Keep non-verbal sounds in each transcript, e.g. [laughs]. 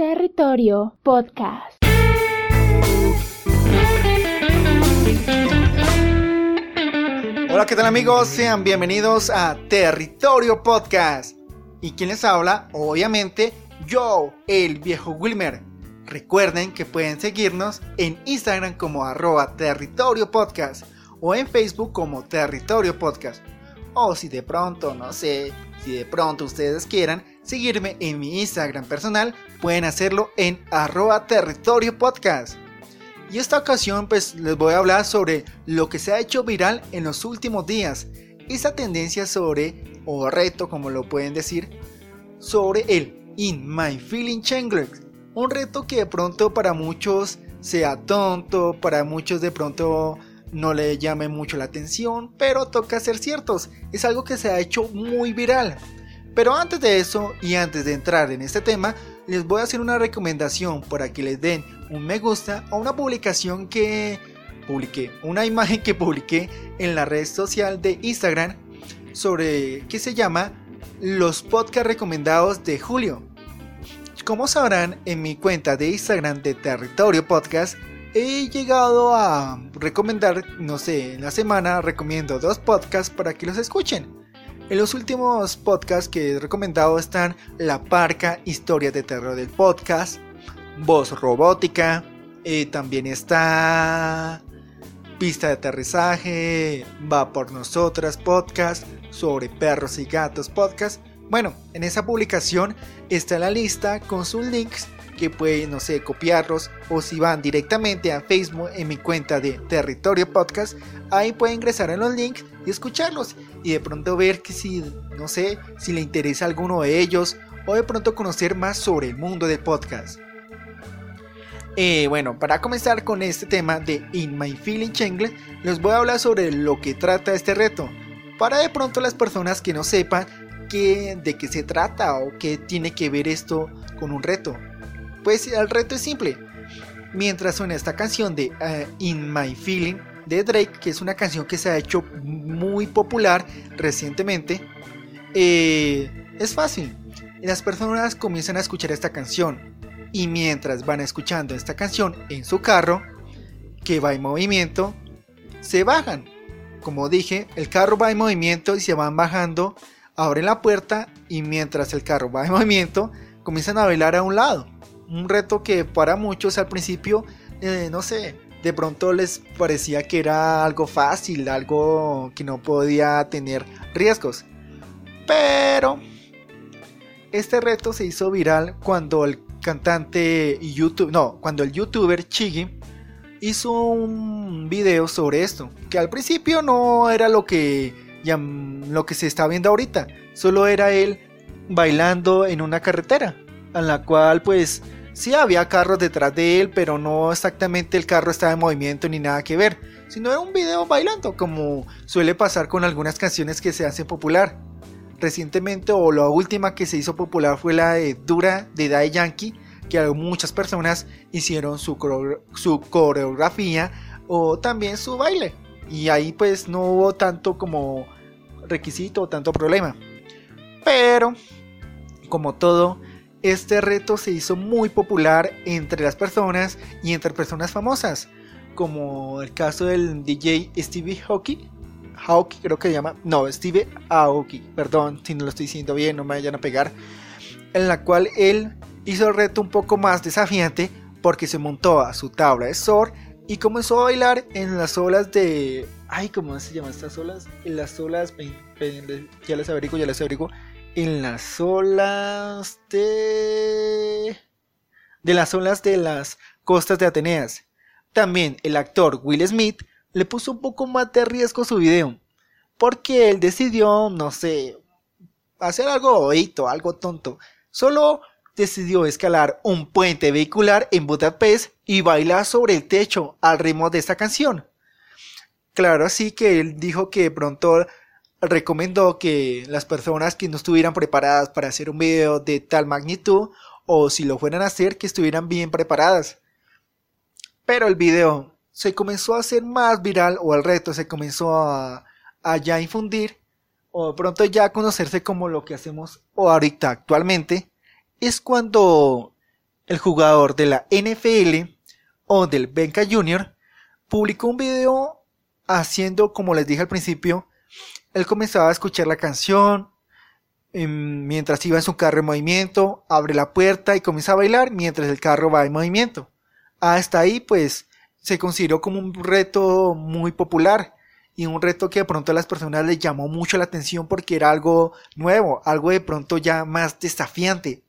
Territorio Podcast. Hola, ¿qué tal amigos? Sean bienvenidos a Territorio Podcast. ¿Y quién les habla? Obviamente, yo, el viejo Wilmer. Recuerden que pueden seguirnos en Instagram como arroba Territorio Podcast o en Facebook como Territorio Podcast. O si de pronto, no sé, si de pronto ustedes quieran seguirme en mi Instagram personal, pueden hacerlo en arroba territorio podcast. Y esta ocasión pues les voy a hablar sobre lo que se ha hecho viral en los últimos días. Esa tendencia sobre, o reto como lo pueden decir, sobre el In My Feeling Chandler. Un reto que de pronto para muchos sea tonto, para muchos de pronto no le llame mucho la atención, pero toca ser ciertos. Es algo que se ha hecho muy viral. Pero antes de eso y antes de entrar en este tema, les voy a hacer una recomendación para que les den un me gusta a una publicación que publiqué, una [laughs] imagen que publiqué en la red social de Instagram sobre que se llama los podcasts recomendados de julio. Como sabrán, en mi cuenta de Instagram de Territorio Podcast he llegado a recomendar, no sé, en la semana recomiendo dos podcasts para que los escuchen. En los últimos podcasts que he recomendado están La Parca, Historia de Terror del Podcast, Voz Robótica, eh, también está Pista de Aterrizaje, Va por Nosotras Podcast, sobre Perros y Gatos Podcast. Bueno, en esa publicación está la lista con sus links que pueden, no sé, copiarlos o si van directamente a Facebook en mi cuenta de Territorio Podcast, ahí pueden ingresar en los links y escucharlos y de pronto ver que si, no sé, si le interesa alguno de ellos o de pronto conocer más sobre el mundo del podcast. Eh, bueno, para comenzar con este tema de In My Feeling Chengle, les voy a hablar sobre lo que trata este reto. Para de pronto las personas que no sepan qué, de qué se trata o qué tiene que ver esto con un reto. Pues el reto es simple. Mientras suena esta canción de uh, In My Feeling, de Drake, que es una canción que se ha hecho muy popular recientemente, eh, es fácil. Las personas comienzan a escuchar esta canción y mientras van escuchando esta canción en su carro, que va en movimiento, se bajan. Como dije, el carro va en movimiento y se van bajando, abren la puerta y mientras el carro va en movimiento, comienzan a bailar a un lado. Un reto que para muchos al principio, eh, no sé, de pronto les parecía que era algo fácil, algo que no podía tener riesgos. Pero este reto se hizo viral cuando el cantante y YouTube, no, cuando el youtuber Chigi hizo un video sobre esto, que al principio no era lo que lo que se está viendo ahorita, solo era él bailando en una carretera, en la cual pues Sí había carros detrás de él, pero no exactamente el carro estaba en movimiento ni nada que ver, sino era un video bailando, como suele pasar con algunas canciones que se hacen popular. Recientemente, o la última que se hizo popular fue la de Dura de Dai Yankee, que muchas personas hicieron su, su coreografía o también su baile. Y ahí pues no hubo tanto como requisito o tanto problema. Pero, como todo, este reto se hizo muy popular entre las personas y entre personas famosas, como el caso del DJ Stevie Aoki, Aoki creo que se llama, no, Steve Aoki, perdón si no lo estoy diciendo bien, no me vayan a pegar, en la cual él hizo el reto un poco más desafiante porque se montó a su tabla de surf y comenzó a bailar en las olas de... Ay, ¿cómo se llaman estas olas? En las olas... Ya les averiguo, ya les averiguo en las olas de... de las olas de las costas de Ateneas. También el actor Will Smith le puso un poco más de riesgo a su video, porque él decidió, no sé, hacer algo oído, algo tonto. Solo decidió escalar un puente vehicular en Budapest y bailar sobre el techo al ritmo de esta canción. Claro, así que él dijo que pronto recomendó que las personas que no estuvieran preparadas para hacer un video de tal magnitud o si lo fueran a hacer que estuvieran bien preparadas. Pero el video se comenzó a hacer más viral o el reto se comenzó a, ya infundir o de pronto ya a conocerse como lo que hacemos ahorita actualmente es cuando el jugador de la NFL o del Benca Junior, publicó un video haciendo, como les dije al principio, él comenzaba a escuchar la canción, em, mientras iba en su carro en movimiento, abre la puerta y comienza a bailar mientras el carro va en movimiento. Hasta ahí pues se consideró como un reto muy popular y un reto que de pronto a las personas les llamó mucho la atención porque era algo nuevo, algo de pronto ya más desafiante.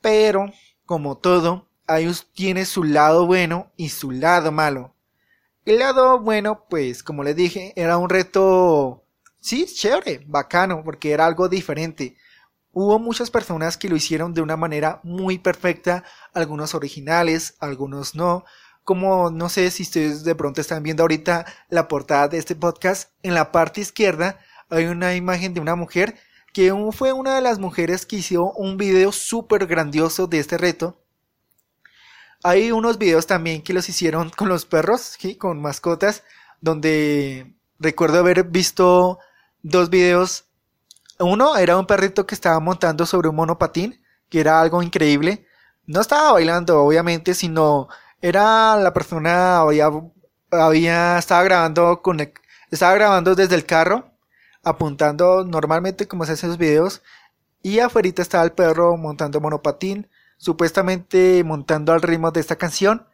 Pero, como todo, ahí tiene su lado bueno y su lado malo. El lado bueno, pues, como les dije, era un reto, sí, chévere, bacano, porque era algo diferente. Hubo muchas personas que lo hicieron de una manera muy perfecta, algunos originales, algunos no, como no sé si ustedes de pronto están viendo ahorita la portada de este podcast, en la parte izquierda hay una imagen de una mujer que fue una de las mujeres que hizo un video súper grandioso de este reto. Hay unos videos también que los hicieron con los perros, con mascotas, donde recuerdo haber visto dos videos. Uno era un perrito que estaba montando sobre un monopatín, que era algo increíble. No estaba bailando, obviamente, sino era la persona había, había estaba grabando con estaba grabando desde el carro apuntando normalmente como se hacen los videos y afuera estaba el perro montando monopatín supuestamente montando al ritmo de esta canción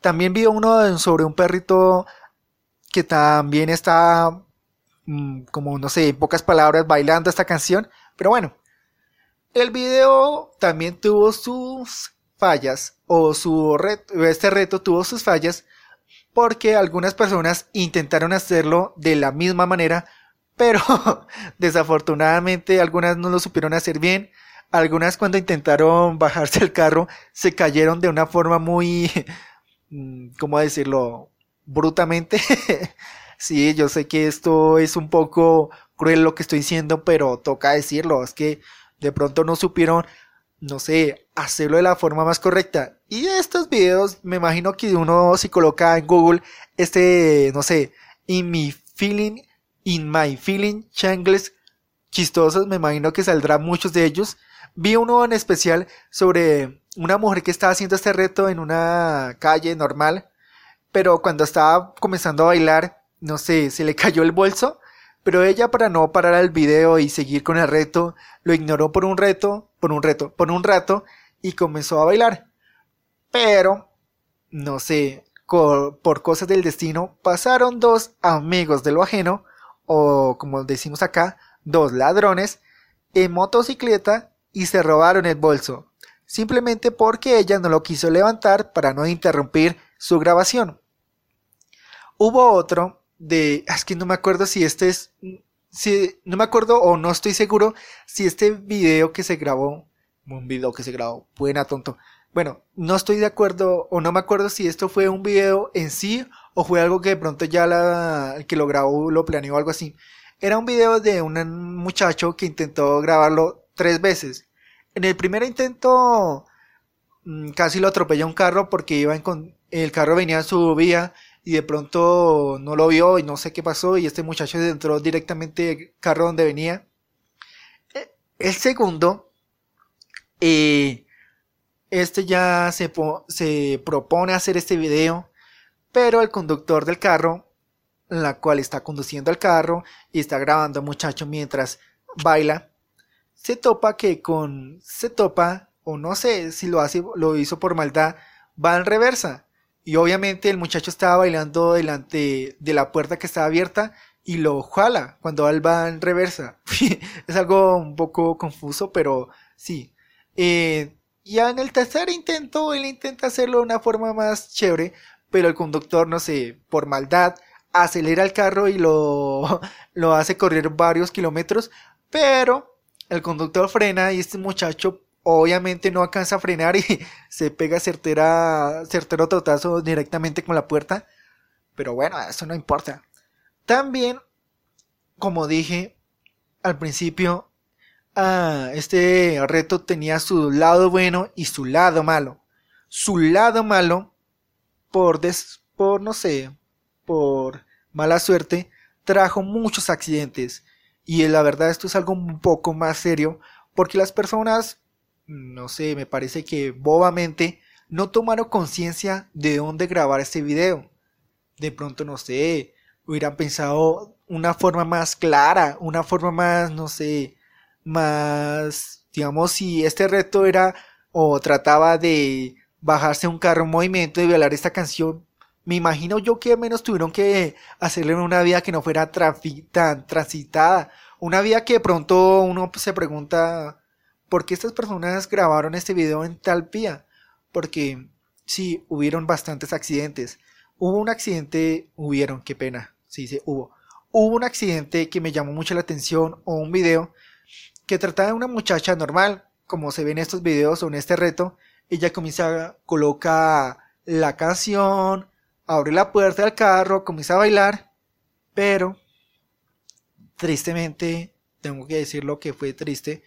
también vi uno sobre un perrito que también está como no sé en pocas palabras bailando esta canción pero bueno el video también tuvo sus fallas o su reto, este reto tuvo sus fallas porque algunas personas intentaron hacerlo de la misma manera, pero [laughs] desafortunadamente algunas no lo supieron hacer bien. Algunas cuando intentaron bajarse el carro se cayeron de una forma muy, [laughs] mm, ¿cómo decirlo? Brutamente. [laughs] sí, yo sé que esto es un poco cruel lo que estoy diciendo, pero toca decirlo. Es que de pronto no supieron no sé, hacerlo de la forma más correcta. Y estos videos, me imagino que uno si coloca en Google este, no sé, in my feeling, in my feeling, changles chistosos, me imagino que saldrán muchos de ellos. Vi uno en especial sobre una mujer que estaba haciendo este reto en una calle normal, pero cuando estaba comenzando a bailar, no sé, se le cayó el bolso pero ella para no parar el video y seguir con el reto, lo ignoró por un reto, por un reto, por un rato y comenzó a bailar. Pero, no sé, por cosas del destino, pasaron dos amigos de lo ajeno, o como decimos acá, dos ladrones, en motocicleta y se robaron el bolso, simplemente porque ella no lo quiso levantar para no interrumpir su grabación. Hubo otro de, es que no me acuerdo si este es, si, no me acuerdo o no estoy seguro si este video que se grabó, un video que se grabó, buena tonto. Bueno, no estoy de acuerdo o no me acuerdo si esto fue un video en sí o fue algo que de pronto ya la, el que lo grabó lo planeó algo así. Era un video de un muchacho que intentó grabarlo tres veces. En el primer intento mm, casi lo atropelló un carro porque iba en, el carro venía en su vía y de pronto no lo vio y no sé qué pasó y este muchacho entró directamente al carro donde venía. E, el segundo, eh, este ya se, se propone hacer este video, pero el conductor del carro, la cual está conduciendo el carro y está grabando al muchacho mientras baila, se topa que con, se topa, o no sé si lo hace, lo hizo por maldad, va en reversa y obviamente el muchacho estaba bailando delante de la puerta que estaba abierta y lo jala cuando él va en reversa. [laughs] es algo un poco confuso, pero sí. Eh, ya en el tercer intento, él intenta hacerlo de una forma más chévere, pero el conductor, no sé, por maldad, acelera el carro y lo, [laughs] lo hace correr varios kilómetros, pero el conductor frena y este muchacho obviamente no alcanza a frenar y [laughs] se pega certera, certero totazo directamente con la puerta. Pero bueno, eso no importa. También, como dije al principio, ah, este reto tenía su lado bueno y su lado malo. Su lado malo, por, des, por no sé, por mala suerte, trajo muchos accidentes. Y la verdad esto es algo un poco más serio porque las personas no sé, me parece que bobamente no tomaron conciencia de dónde grabar este video. De pronto, no sé, hubieran pensado una forma más clara, una forma más, no sé, más, digamos, si este reto era o trataba de bajarse un carro en movimiento y violar esta canción, me imagino yo que al menos tuvieron que hacerle una vía que no fuera tan transitada, una vía que de pronto uno se pregunta, ¿por qué estas personas grabaron este video en tal vía? Porque sí, hubieron bastantes accidentes. Hubo un accidente, hubieron, qué pena, sí, sí, hubo. Hubo un accidente que me llamó mucho la atención o un video que trataba de una muchacha normal, como se ve en estos videos o en este reto. Ella comienza, coloca la canción, abre la puerta del carro, comienza a bailar, pero tristemente, tengo que decirlo que fue triste,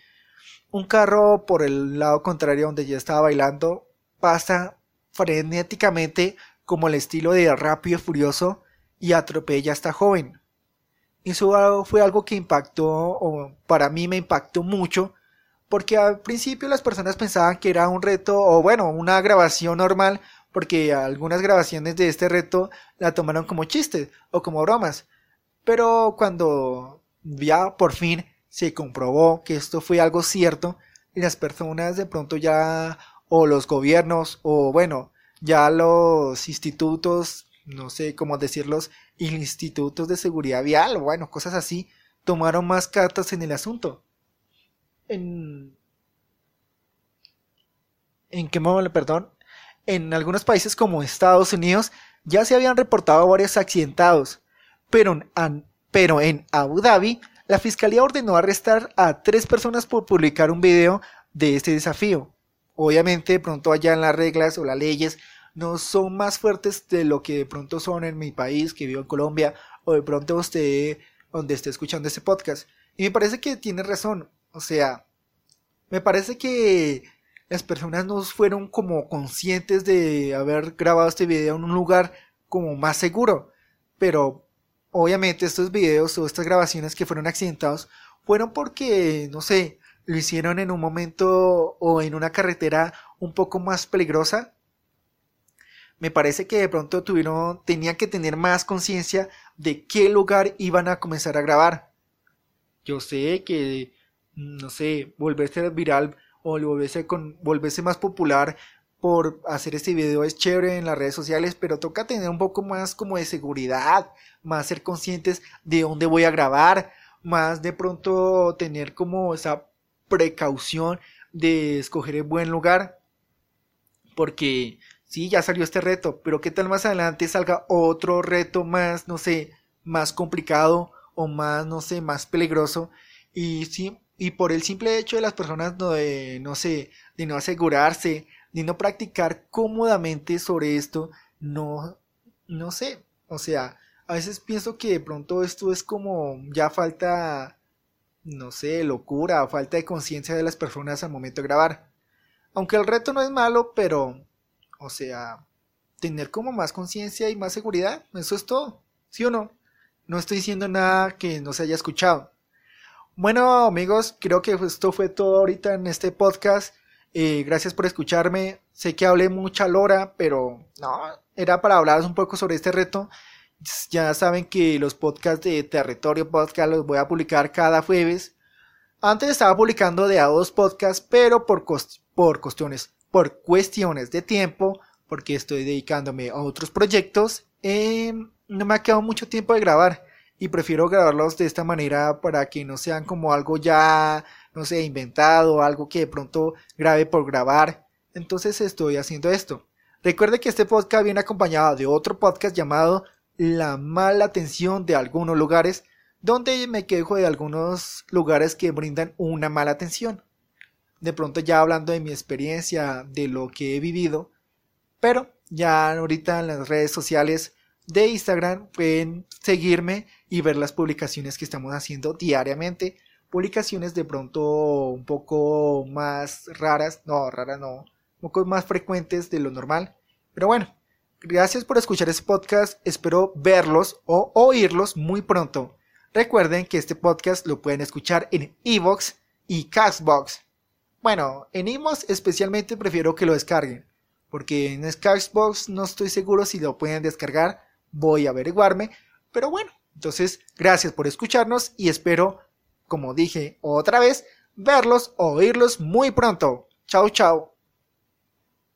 un carro por el lado contrario donde ella estaba bailando pasa frenéticamente como el estilo de rápido y furioso y atropella a esta joven. Eso fue algo que impactó, o para mí me impactó mucho, porque al principio las personas pensaban que era un reto, o bueno, una grabación normal, porque algunas grabaciones de este reto la tomaron como chistes o como bromas. Pero cuando ya por fin se comprobó que esto fue algo cierto, y las personas de pronto ya, o los gobiernos, o bueno, ya los institutos, no sé cómo decirlos, institutos de seguridad vial, bueno, cosas así, tomaron más cartas en el asunto. En... ¿En qué modo, perdón? En algunos países como Estados Unidos ya se habían reportado varios accidentados, pero en, pero en Abu Dhabi la fiscalía ordenó arrestar a tres personas por publicar un video de este desafío. Obviamente, de pronto allá en las reglas o las leyes no son más fuertes de lo que de pronto son en mi país, que vivo en Colombia, o de pronto usted, donde esté escuchando este podcast. Y me parece que tiene razón. O sea, me parece que las personas no fueron como conscientes de haber grabado este video en un lugar como más seguro. Pero obviamente estos videos o estas grabaciones que fueron accidentados fueron porque, no sé, lo hicieron en un momento o en una carretera un poco más peligrosa me parece que de pronto tuvieron, tenían que tener más conciencia de qué lugar iban a comenzar a grabar. Yo sé que, no sé, volverse viral o volverse, con, volverse más popular por hacer este video es chévere en las redes sociales, pero toca tener un poco más como de seguridad, más ser conscientes de dónde voy a grabar, más de pronto tener como esa precaución de escoger el buen lugar, porque sí, ya salió este reto, pero qué tal más adelante salga otro reto más, no sé, más complicado o más, no sé, más peligroso. Y sí, y por el simple hecho de las personas no, de, no sé, de no asegurarse, de no practicar cómodamente sobre esto, no, no sé, o sea, a veces pienso que de pronto esto es como ya falta, no sé, locura, falta de conciencia de las personas al momento de grabar. Aunque el reto no es malo, pero o sea, tener como más conciencia y más seguridad, eso es todo, ¿sí o no? No estoy diciendo nada que no se haya escuchado. Bueno amigos, creo que esto fue todo ahorita en este podcast. Eh, gracias por escucharme. Sé que hablé mucha lora, pero no, era para hablaros un poco sobre este reto. Ya saben que los podcasts de Territorio Podcast los voy a publicar cada jueves. Antes estaba publicando de a dos podcasts, pero por, por cuestiones por cuestiones de tiempo, porque estoy dedicándome a otros proyectos, eh, no me ha quedado mucho tiempo de grabar y prefiero grabarlos de esta manera para que no sean como algo ya, no sé, inventado, algo que de pronto grabe por grabar. Entonces estoy haciendo esto. Recuerde que este podcast viene acompañado de otro podcast llamado La mala atención de algunos lugares, donde me quejo de algunos lugares que brindan una mala atención de pronto ya hablando de mi experiencia, de lo que he vivido, pero ya ahorita en las redes sociales de Instagram pueden seguirme y ver las publicaciones que estamos haciendo diariamente, publicaciones de pronto un poco más raras, no, raras no, un poco más frecuentes de lo normal. Pero bueno, gracias por escuchar este podcast, espero verlos o oírlos muy pronto. Recuerden que este podcast lo pueden escuchar en Evox y Castbox. Bueno, en Evox especialmente prefiero que lo descarguen, porque en Castbox no estoy seguro si lo pueden descargar, voy a averiguarme, pero bueno, entonces gracias por escucharnos y espero como dije otra vez, verlos o oírlos muy pronto. Chau, chau.